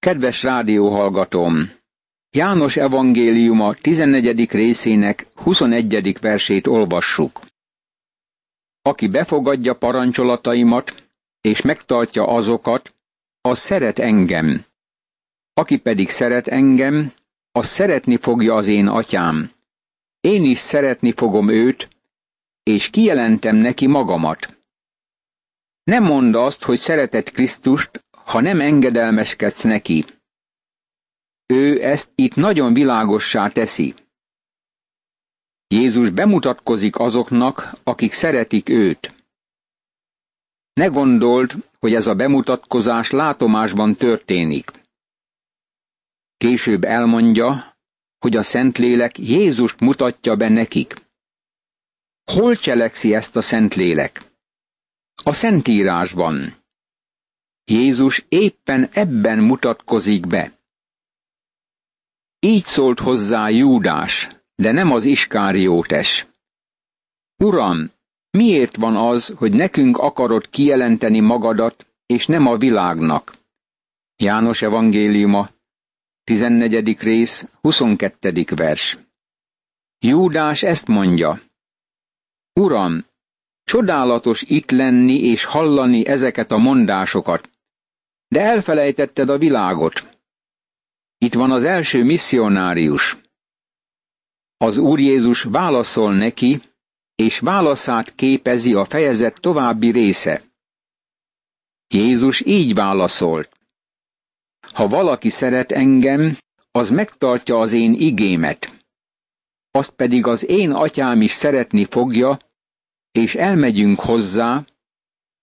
Kedves rádióhallgatóm! János evangéliuma 14. részének 21. versét olvassuk. Aki befogadja parancsolataimat, és megtartja azokat, az szeret engem. Aki pedig szeret engem, az szeretni fogja az én atyám. Én is szeretni fogom őt, és kijelentem neki magamat. Nem mondd azt, hogy szeretett Krisztust, ha nem engedelmeskedsz neki. Ő ezt itt nagyon világossá teszi. Jézus bemutatkozik azoknak, akik szeretik őt. Ne gondold, hogy ez a bemutatkozás látomásban történik. Később elmondja, hogy a Szentlélek Jézust mutatja be nekik. Hol cselekszi ezt a Szentlélek? A Szentírásban. Jézus éppen ebben mutatkozik be. Így szólt hozzá Júdás, de nem az Iskáriótes. Uram, miért van az, hogy nekünk akarod kijelenteni magadat, és nem a világnak? János evangéliuma, 14. rész, 22. vers. Júdás ezt mondja. Uram, csodálatos itt lenni és hallani ezeket a mondásokat, de elfelejtetted a világot. Itt van az első misszionárius. Az Úr Jézus válaszol neki, és válaszát képezi a fejezet további része. Jézus így válaszolt. Ha valaki szeret engem, az megtartja az én igémet. Azt pedig az én atyám is szeretni fogja, és elmegyünk hozzá,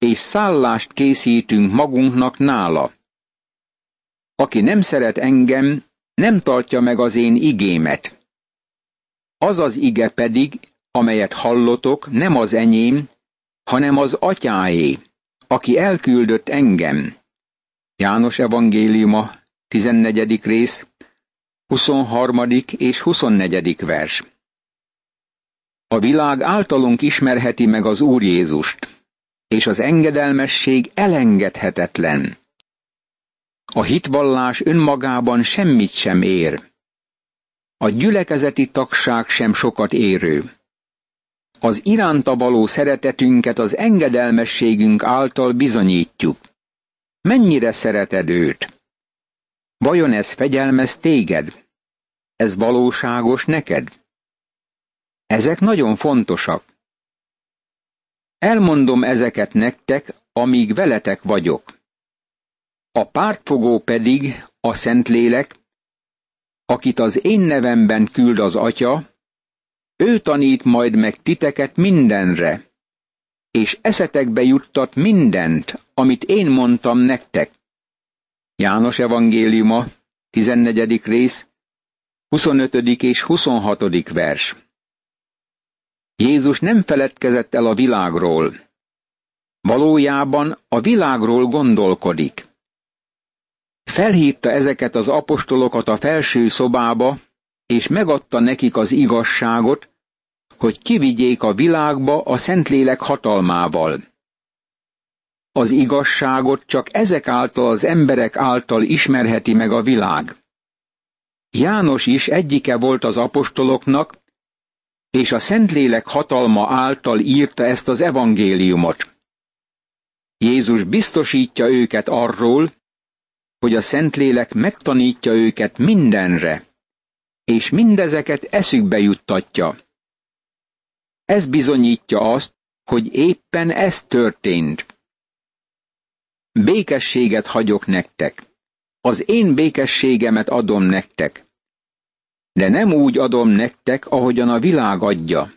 és szállást készítünk magunknak nála. Aki nem szeret engem, nem tartja meg az én igémet. Az az ige pedig, amelyet hallotok, nem az enyém, hanem az atyáé, aki elküldött engem. János evangéliuma, 14. rész, 23. és 24. vers. A világ általunk ismerheti meg az Úr Jézust és az engedelmesség elengedhetetlen. A hitvallás önmagában semmit sem ér. A gyülekezeti tagság sem sokat érő. Az iránta való szeretetünket az engedelmességünk által bizonyítjuk. Mennyire szereted őt? Vajon ez fegyelmez téged? Ez valóságos neked? Ezek nagyon fontosak. Elmondom ezeket nektek, amíg veletek vagyok. A pártfogó pedig a Szentlélek, akit az én nevemben küld az Atya, ő tanít majd meg titeket mindenre, és eszetekbe juttat mindent, amit én mondtam nektek. János evangéliuma, 14. rész, 25. és 26. vers. Jézus nem feledkezett el a világról. Valójában a világról gondolkodik. Felhívta ezeket az apostolokat a felső szobába, és megadta nekik az igazságot, hogy kivigyék a világba a Szentlélek hatalmával. Az igazságot csak ezek által az emberek által ismerheti meg a világ. János is egyike volt az apostoloknak, és a Szentlélek hatalma által írta ezt az evangéliumot. Jézus biztosítja őket arról, hogy a Szentlélek megtanítja őket mindenre, és mindezeket eszükbe juttatja. Ez bizonyítja azt, hogy éppen ez történt. Békességet hagyok nektek. Az én békességemet adom nektek de nem úgy adom nektek, ahogyan a világ adja.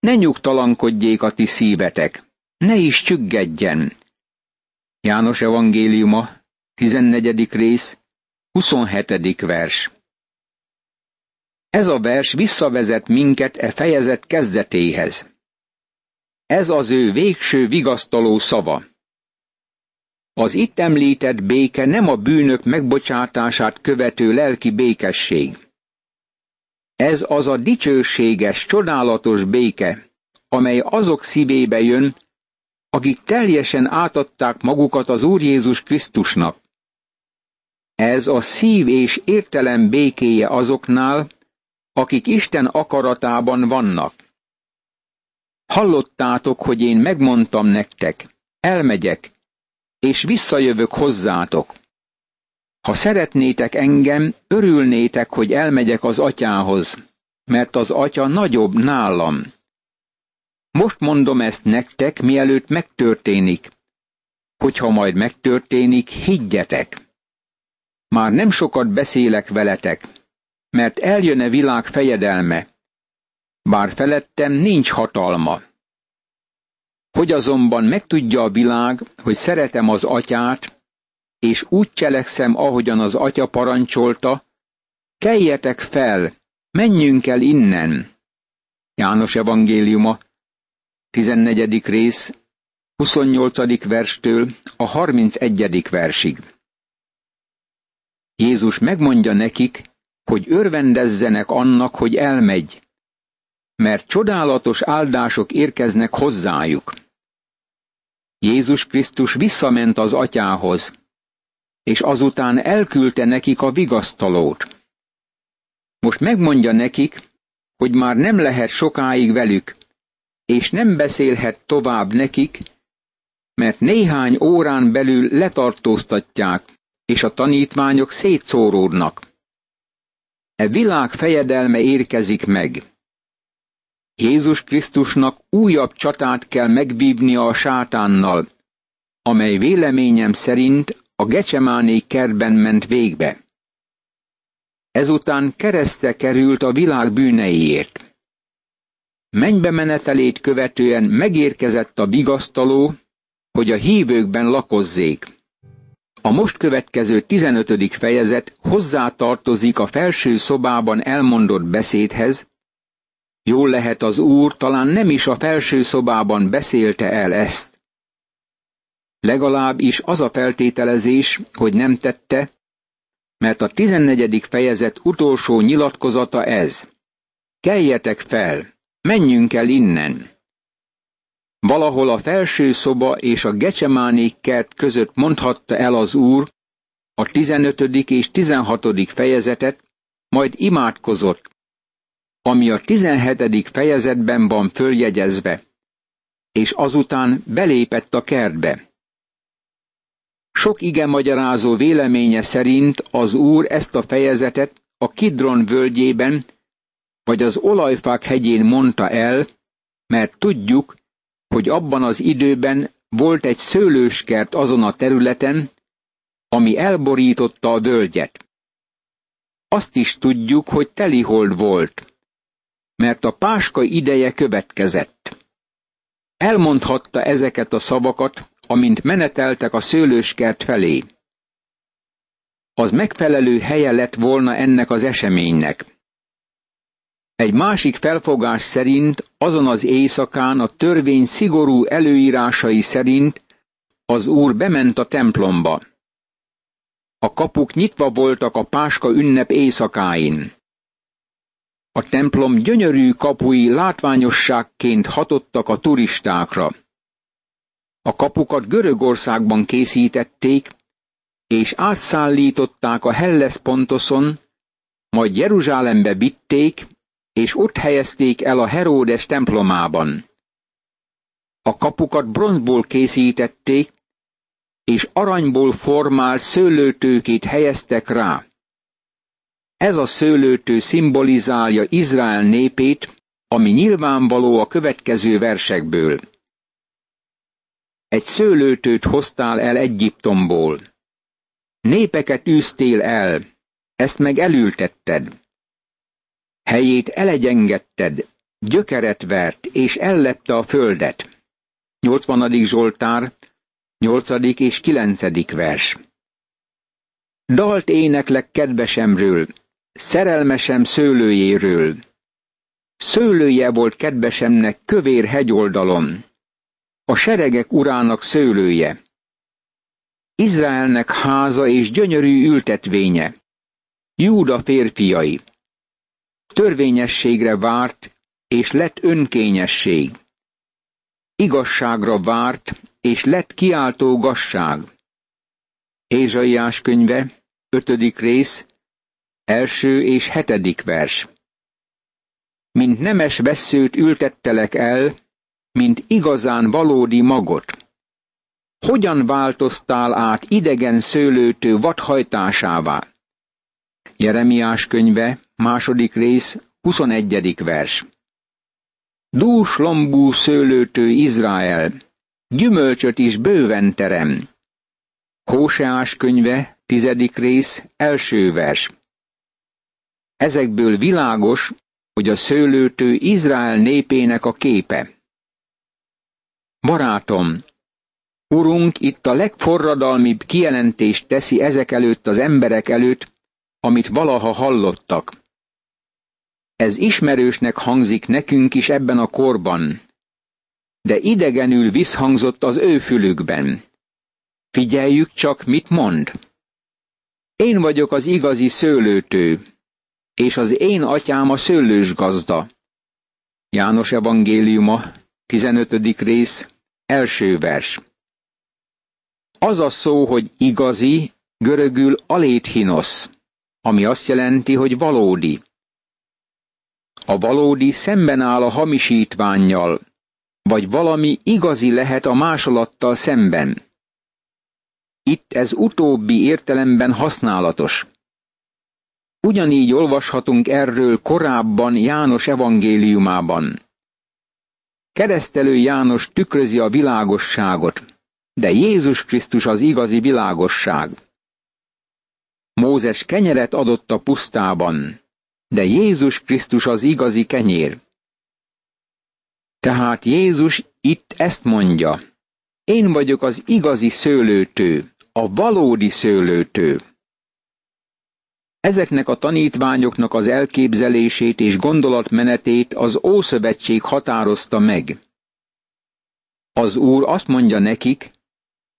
Ne nyugtalankodjék a ti szívetek, ne is csüggedjen. János evangéliuma, 14. rész, 27. vers. Ez a vers visszavezet minket e fejezet kezdetéhez. Ez az ő végső vigasztaló szava. Az itt említett béke nem a bűnök megbocsátását követő lelki békesség. Ez az a dicsőséges, csodálatos béke, amely azok szívébe jön, akik teljesen átadták magukat az Úr Jézus Krisztusnak. Ez a szív és értelem békéje azoknál, akik Isten akaratában vannak. Hallottátok, hogy én megmondtam nektek, elmegyek, és visszajövök hozzátok. Ha szeretnétek engem, örülnétek, hogy elmegyek az atyához, mert az atya nagyobb nálam. Most mondom ezt nektek, mielőtt megtörténik. Hogyha majd megtörténik, higgyetek. Már nem sokat beszélek veletek, mert eljön-e világ fejedelme, bár felettem nincs hatalma. Hogy azonban megtudja a világ, hogy szeretem az atyát, és úgy cselekszem, ahogyan az atya parancsolta, keljetek fel, menjünk el innen. János evangéliuma, 14. rész, 28. verstől a 31. versig. Jézus megmondja nekik, hogy örvendezzenek annak, hogy elmegy, mert csodálatos áldások érkeznek hozzájuk. Jézus Krisztus visszament az atyához, és azután elküldte nekik a vigasztalót. Most megmondja nekik, hogy már nem lehet sokáig velük, és nem beszélhet tovább nekik, mert néhány órán belül letartóztatják, és a tanítványok szétszóródnak. E világ fejedelme érkezik meg. Jézus Krisztusnak újabb csatát kell megvívnia a sátánnal, amely véleményem szerint a Gecsemáné kertben ment végbe. Ezután keresztre került a világ bűneiért. Mennybe menetelét követően megérkezett a vigasztaló, hogy a hívőkben lakozzék. A most következő 15. fejezet hozzátartozik a felső szobában elmondott beszédhez, Jól lehet az úr talán nem is a felső szobában beszélte el ezt. Legalább is az a feltételezés, hogy nem tette, mert a tizennegyedik fejezet utolsó nyilatkozata ez. Keljetek fel, menjünk el innen. Valahol a felső szoba és a gecsemánék kert között mondhatta el az úr a tizenötödik és tizenhatodik fejezetet, majd imádkozott, ami a tizenhetedik fejezetben van följegyezve, és azután belépett a kertbe. Sok ige magyarázó véleménye szerint az úr ezt a fejezetet a Kidron völgyében vagy az olajfák hegyén mondta el, mert tudjuk, hogy abban az időben volt egy szőlőskert azon a területen, ami elborította a völgyet. Azt is tudjuk, hogy telihold volt, mert a páska ideje következett. Elmondhatta ezeket a szavakat, amint meneteltek a szőlőskert felé. Az megfelelő helye lett volna ennek az eseménynek. Egy másik felfogás szerint azon az éjszakán a törvény szigorú előírásai szerint az úr bement a templomba. A kapuk nyitva voltak a páska ünnep éjszakáin. A templom gyönyörű kapui látványosságként hatottak a turistákra. A kapukat Görögországban készítették, és átszállították a Hellespontoson, majd Jeruzsálembe vitték, és ott helyezték el a Heródes templomában. A kapukat bronzból készítették, és aranyból formált szőlőtőkét helyeztek rá. Ez a szőlőtő szimbolizálja Izrael népét, ami nyilvánvaló a következő versekből. Egy szőlőtőt hoztál el Egyiptomból. Népeket űztél el, ezt meg elültetted. Helyét elegyengedted, gyökeret vert, és ellepte a földet. 80. Zsoltár, 8. és 9. vers. Dalt éneklek kedvesemről, szerelmesem szőlőjéről. Szőlője volt kedvesemnek kövér hegyoldalon, a seregek urának szőlője. Izraelnek háza és gyönyörű ültetvénye, Júda férfiai. Törvényességre várt, és lett önkényesség. Igazságra várt, és lett kiáltó gasság. Ézsaiás könyve, ötödik rész, első és hetedik vers. Mint nemes vesszőt ültettelek el, mint igazán valódi magot. Hogyan változtál át idegen szőlőtő vadhajtásává? Jeremiás könyve, második rész, 21. vers. Dús lombú szőlőtő Izrael, gyümölcsöt is bőven terem. Hóseás könyve, tizedik rész, első vers. Ezekből világos, hogy a szőlőtő Izrael népének a képe. Barátom, Urunk itt a legforradalmibb kijelentést teszi ezek előtt az emberek előtt, amit valaha hallottak. Ez ismerősnek hangzik nekünk is ebben a korban, de idegenül visszhangzott az ő fülükben. Figyeljük csak, mit mond. Én vagyok az igazi szőlőtő, és az én atyám a szőlős gazda. János evangéliuma, 15. rész, első vers. Az a szó, hogy igazi, görögül aléthinosz, ami azt jelenti, hogy valódi. A valódi szemben áll a hamisítványjal, vagy valami igazi lehet a másolattal szemben. Itt ez utóbbi értelemben használatos. Ugyanígy olvashatunk erről korábban János evangéliumában. Keresztelő János tükrözi a világosságot, de Jézus Krisztus az igazi világosság. Mózes kenyeret adott a pusztában, de Jézus Krisztus az igazi kenyér. Tehát Jézus itt ezt mondja, én vagyok az igazi szőlőtő, a valódi szőlőtő. Ezeknek a tanítványoknak az elképzelését és gondolatmenetét az Ószövetség határozta meg. Az Úr azt mondja nekik,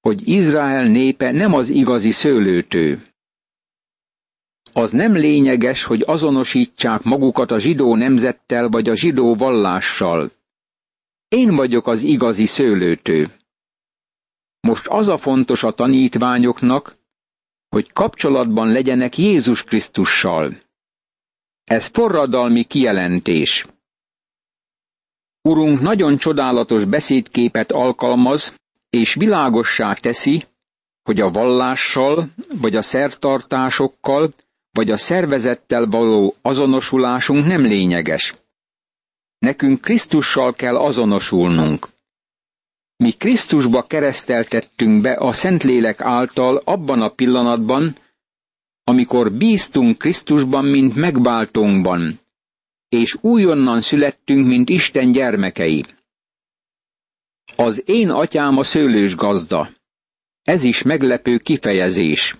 hogy Izrael népe nem az igazi szőlőtő. Az nem lényeges, hogy azonosítsák magukat a zsidó nemzettel vagy a zsidó vallással. Én vagyok az igazi szőlőtő. Most az a fontos a tanítványoknak, hogy kapcsolatban legyenek Jézus Krisztussal. Ez forradalmi kijelentés. Urunk nagyon csodálatos beszédképet alkalmaz, és világossá teszi, hogy a vallással, vagy a szertartásokkal, vagy a szervezettel való azonosulásunk nem lényeges. Nekünk Krisztussal kell azonosulnunk. Mi Krisztusba kereszteltettünk be a Szentlélek által abban a pillanatban, amikor bíztunk Krisztusban, mint megváltónkban, és újonnan születtünk, mint Isten gyermekei. Az én atyám a szőlős gazda. Ez is meglepő kifejezés.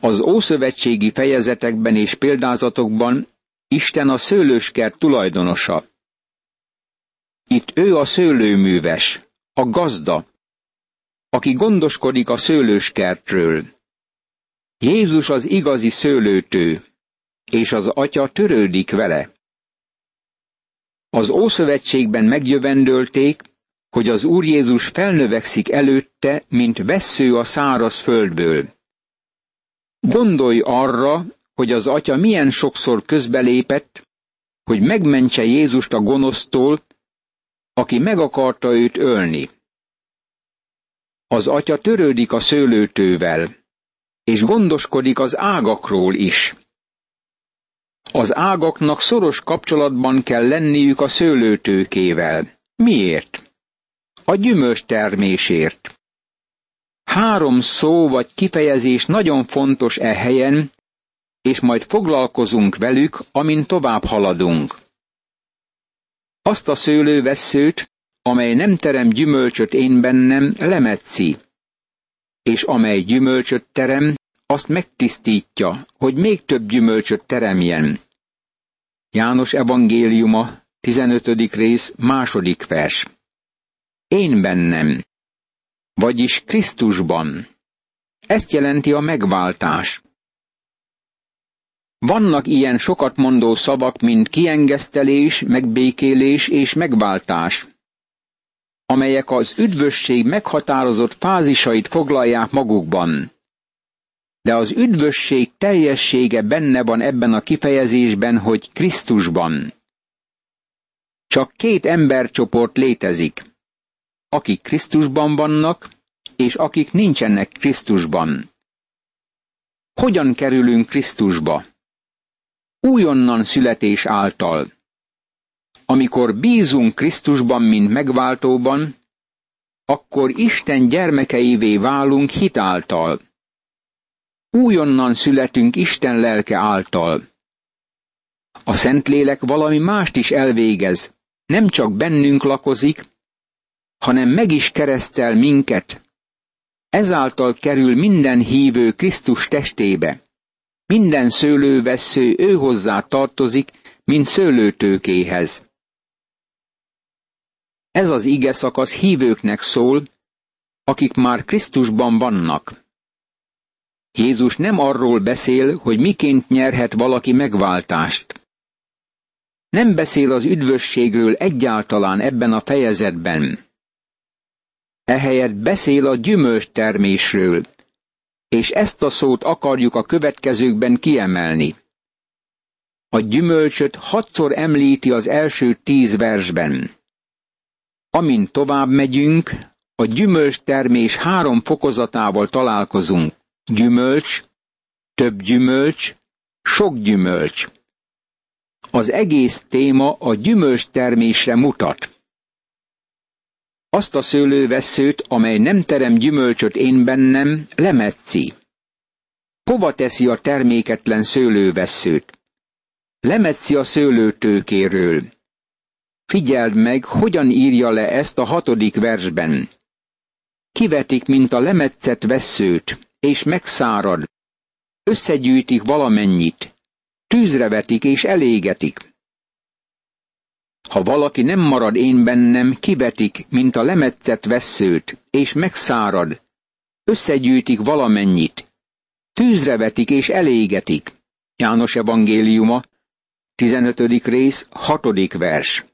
Az ószövetségi fejezetekben és példázatokban Isten a szőlőskert tulajdonosa. Itt ő a szőlőműves, a gazda, aki gondoskodik a szőlőskertről. Jézus az igazi szőlőtő, és az atya törődik vele. Az Ószövetségben megjövendölték, hogy az Úr Jézus felnövekszik előtte, mint vessző a száraz földből. Gondolj arra, hogy az atya milyen sokszor közbelépett, hogy megmentse Jézust a gonosztól, aki meg akarta őt ölni. Az atya törődik a szőlőtővel, és gondoskodik az ágakról is. Az ágaknak szoros kapcsolatban kell lenniük a szőlőtőkével. Miért? A gyümölcs termésért. Három szó vagy kifejezés nagyon fontos e helyen, és majd foglalkozunk velük, amint tovább haladunk. Azt a szőlővesszőt, amely nem terem gyümölcsöt én bennem, lemetszi, és amely gyümölcsöt terem, azt megtisztítja, hogy még több gyümölcsöt teremjen. János evangéliuma, 15. rész, második vers. Én bennem, vagyis Krisztusban. Ezt jelenti a megváltás. Vannak ilyen sokat mondó szavak, mint kiengesztelés, megbékélés és megváltás, amelyek az üdvösség meghatározott fázisait foglalják magukban. de az üdvösség teljessége benne van ebben a kifejezésben, hogy Krisztusban. Csak két embercsoport létezik, akik Krisztusban vannak, és akik nincsenek Krisztusban. Hogyan kerülünk Krisztusba? Újonnan születés által. Amikor bízunk Krisztusban, mint megváltóban, akkor Isten gyermekeivé válunk hitáltal. Újonnan születünk Isten lelke által. A Szentlélek valami mást is elvégez, nem csak bennünk lakozik, hanem meg is keresztel minket. Ezáltal kerül minden hívő Krisztus testébe. Minden szőlővessző ő hozzá tartozik, mint szőlőtőkéhez. Ez az ige szakasz hívőknek szól, akik már Krisztusban vannak. Jézus nem arról beszél, hogy miként nyerhet valaki megváltást. Nem beszél az üdvösségről egyáltalán ebben a fejezetben. Ehelyett beszél a gyümölcs termésről, és ezt a szót akarjuk a következőkben kiemelni. A gyümölcsöt hatszor említi az első tíz versben. Amint tovább megyünk, a gyümölcs termés három fokozatával találkozunk. Gyümölcs, több gyümölcs, sok gyümölcs. Az egész téma a gyümölcs termésre mutat. Azt a szőlővesszőt, amely nem terem gyümölcsöt én bennem, lemetszi. Hova teszi a terméketlen szőlővesszőt? Lemetszi a szőlőtőkéről. Figyeld meg, hogyan írja le ezt a hatodik versben. Kivetik, mint a lemetszett vesszőt, és megszárad. Összegyűjtik valamennyit. Tűzre vetik és elégetik. Ha valaki nem marad én bennem, kivetik, mint a lemetszett vesszőt, és megszárad. Összegyűjtik valamennyit. Tűzre vetik és elégetik. János evangéliuma, 15. rész, 6. vers.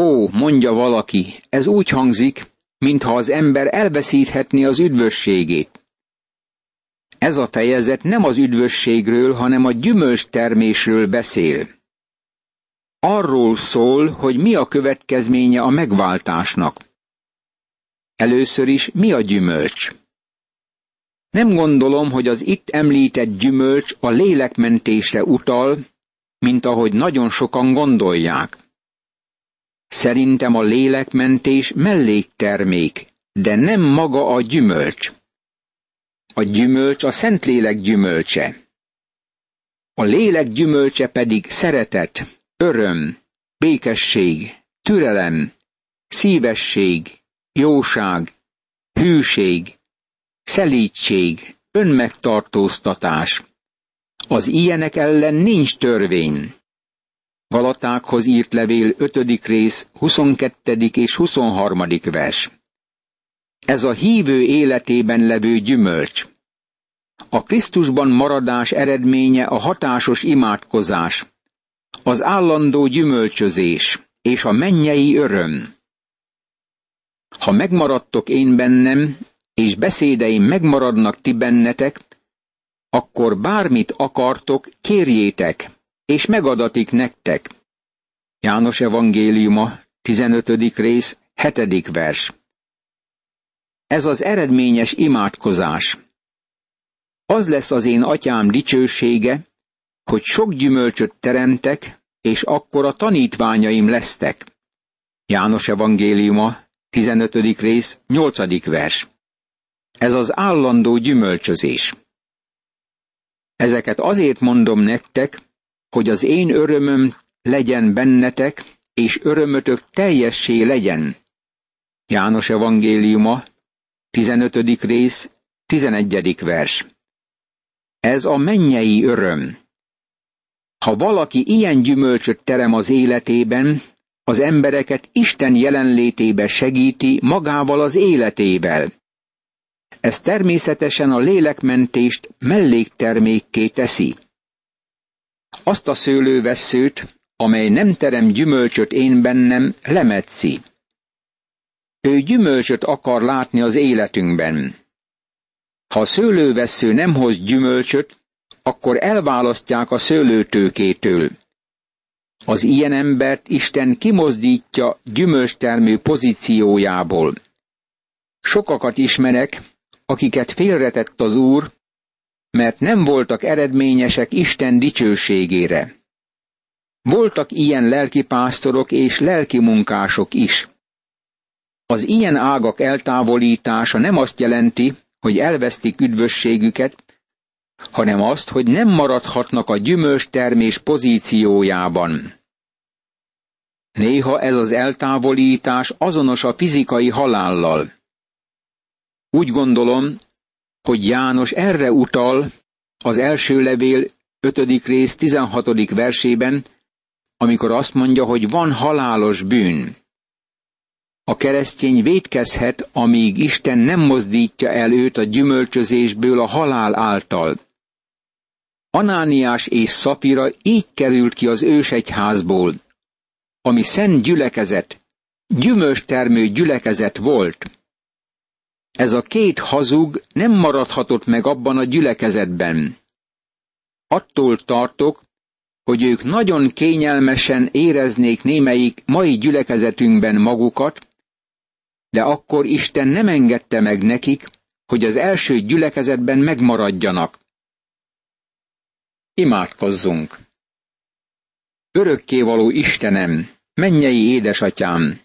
Ó, mondja valaki, ez úgy hangzik, mintha az ember elveszíthetné az üdvösségét. Ez a fejezet nem az üdvösségről, hanem a gyümölcs termésről beszél. Arról szól, hogy mi a következménye a megváltásnak. Először is mi a gyümölcs? Nem gondolom, hogy az itt említett gyümölcs a lélekmentésre utal, mint ahogy nagyon sokan gondolják. Szerintem a lélekmentés melléktermék, de nem maga a gyümölcs. A gyümölcs a Szentlélek gyümölcse. A lélek gyümölcse pedig szeretet, öröm, békesség, türelem, szívesség, jóság, hűség, szelítség, önmegtartóztatás. Az ilyenek ellen nincs törvény. Galatákhoz írt levél 5. rész 22. és 23. vers. Ez a hívő életében levő gyümölcs. A Krisztusban maradás eredménye a hatásos imádkozás, az állandó gyümölcsözés és a mennyei öröm. Ha megmaradtok én bennem, és beszédeim megmaradnak ti bennetek, akkor bármit akartok, kérjétek, és megadatik nektek. János evangéliuma, 15. rész, 7. vers. Ez az eredményes imádkozás. Az lesz az én atyám dicsősége, hogy sok gyümölcsöt teremtek, és akkor a tanítványaim lesztek. János evangéliuma, 15. rész, 8. vers. Ez az állandó gyümölcsözés. Ezeket azért mondom nektek, hogy az én örömöm legyen bennetek, és örömötök teljessé legyen. János evangéliuma, 15. rész, 11. vers. Ez a mennyei öröm. Ha valaki ilyen gyümölcsöt terem az életében, az embereket Isten jelenlétébe segíti magával az életével. Ez természetesen a lélekmentést melléktermékké teszi. Azt a szőlővesszőt, amely nem terem gyümölcsöt én bennem, lemetszi. Ő gyümölcsöt akar látni az életünkben. Ha a szőlővesző nem hoz gyümölcsöt, akkor elválasztják a szőlőtőkétől. Az ilyen embert Isten kimozdítja gyümölcstermő pozíciójából. Sokakat ismerek, akiket félretett az Úr, mert nem voltak eredményesek Isten dicsőségére. Voltak ilyen lelkipásztorok és lelki munkások is. Az ilyen ágak eltávolítása nem azt jelenti, hogy elvesztik üdvösségüket, hanem azt, hogy nem maradhatnak a gyümölcs termés pozíciójában. Néha ez az eltávolítás azonos a fizikai halállal. Úgy gondolom, hogy János erre utal az első levél 5. rész 16. versében, amikor azt mondja, hogy van halálos bűn. A keresztény védkezhet, amíg Isten nem mozdítja el őt a gyümölcsözésből a halál által. Anániás és Szapira így került ki az ősegyházból, ami szent gyülekezet, gyümölcstermő gyülekezet volt. Ez a két hazug nem maradhatott meg abban a gyülekezetben. Attól tartok, hogy ők nagyon kényelmesen éreznék némelyik mai gyülekezetünkben magukat, de akkor Isten nem engedte meg nekik, hogy az első gyülekezetben megmaradjanak. Imádkozzunk! Örökkévaló Istenem, mennyei édesatyám!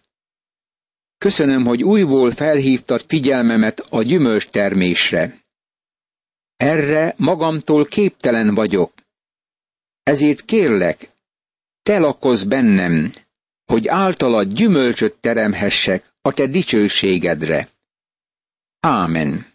Köszönöm, hogy újból felhívtad figyelmemet a gyümölcs termésre. Erre magamtól képtelen vagyok. Ezért kérlek, te lakozz bennem, hogy általad gyümölcsöt teremhessek a te dicsőségedre. Ámen.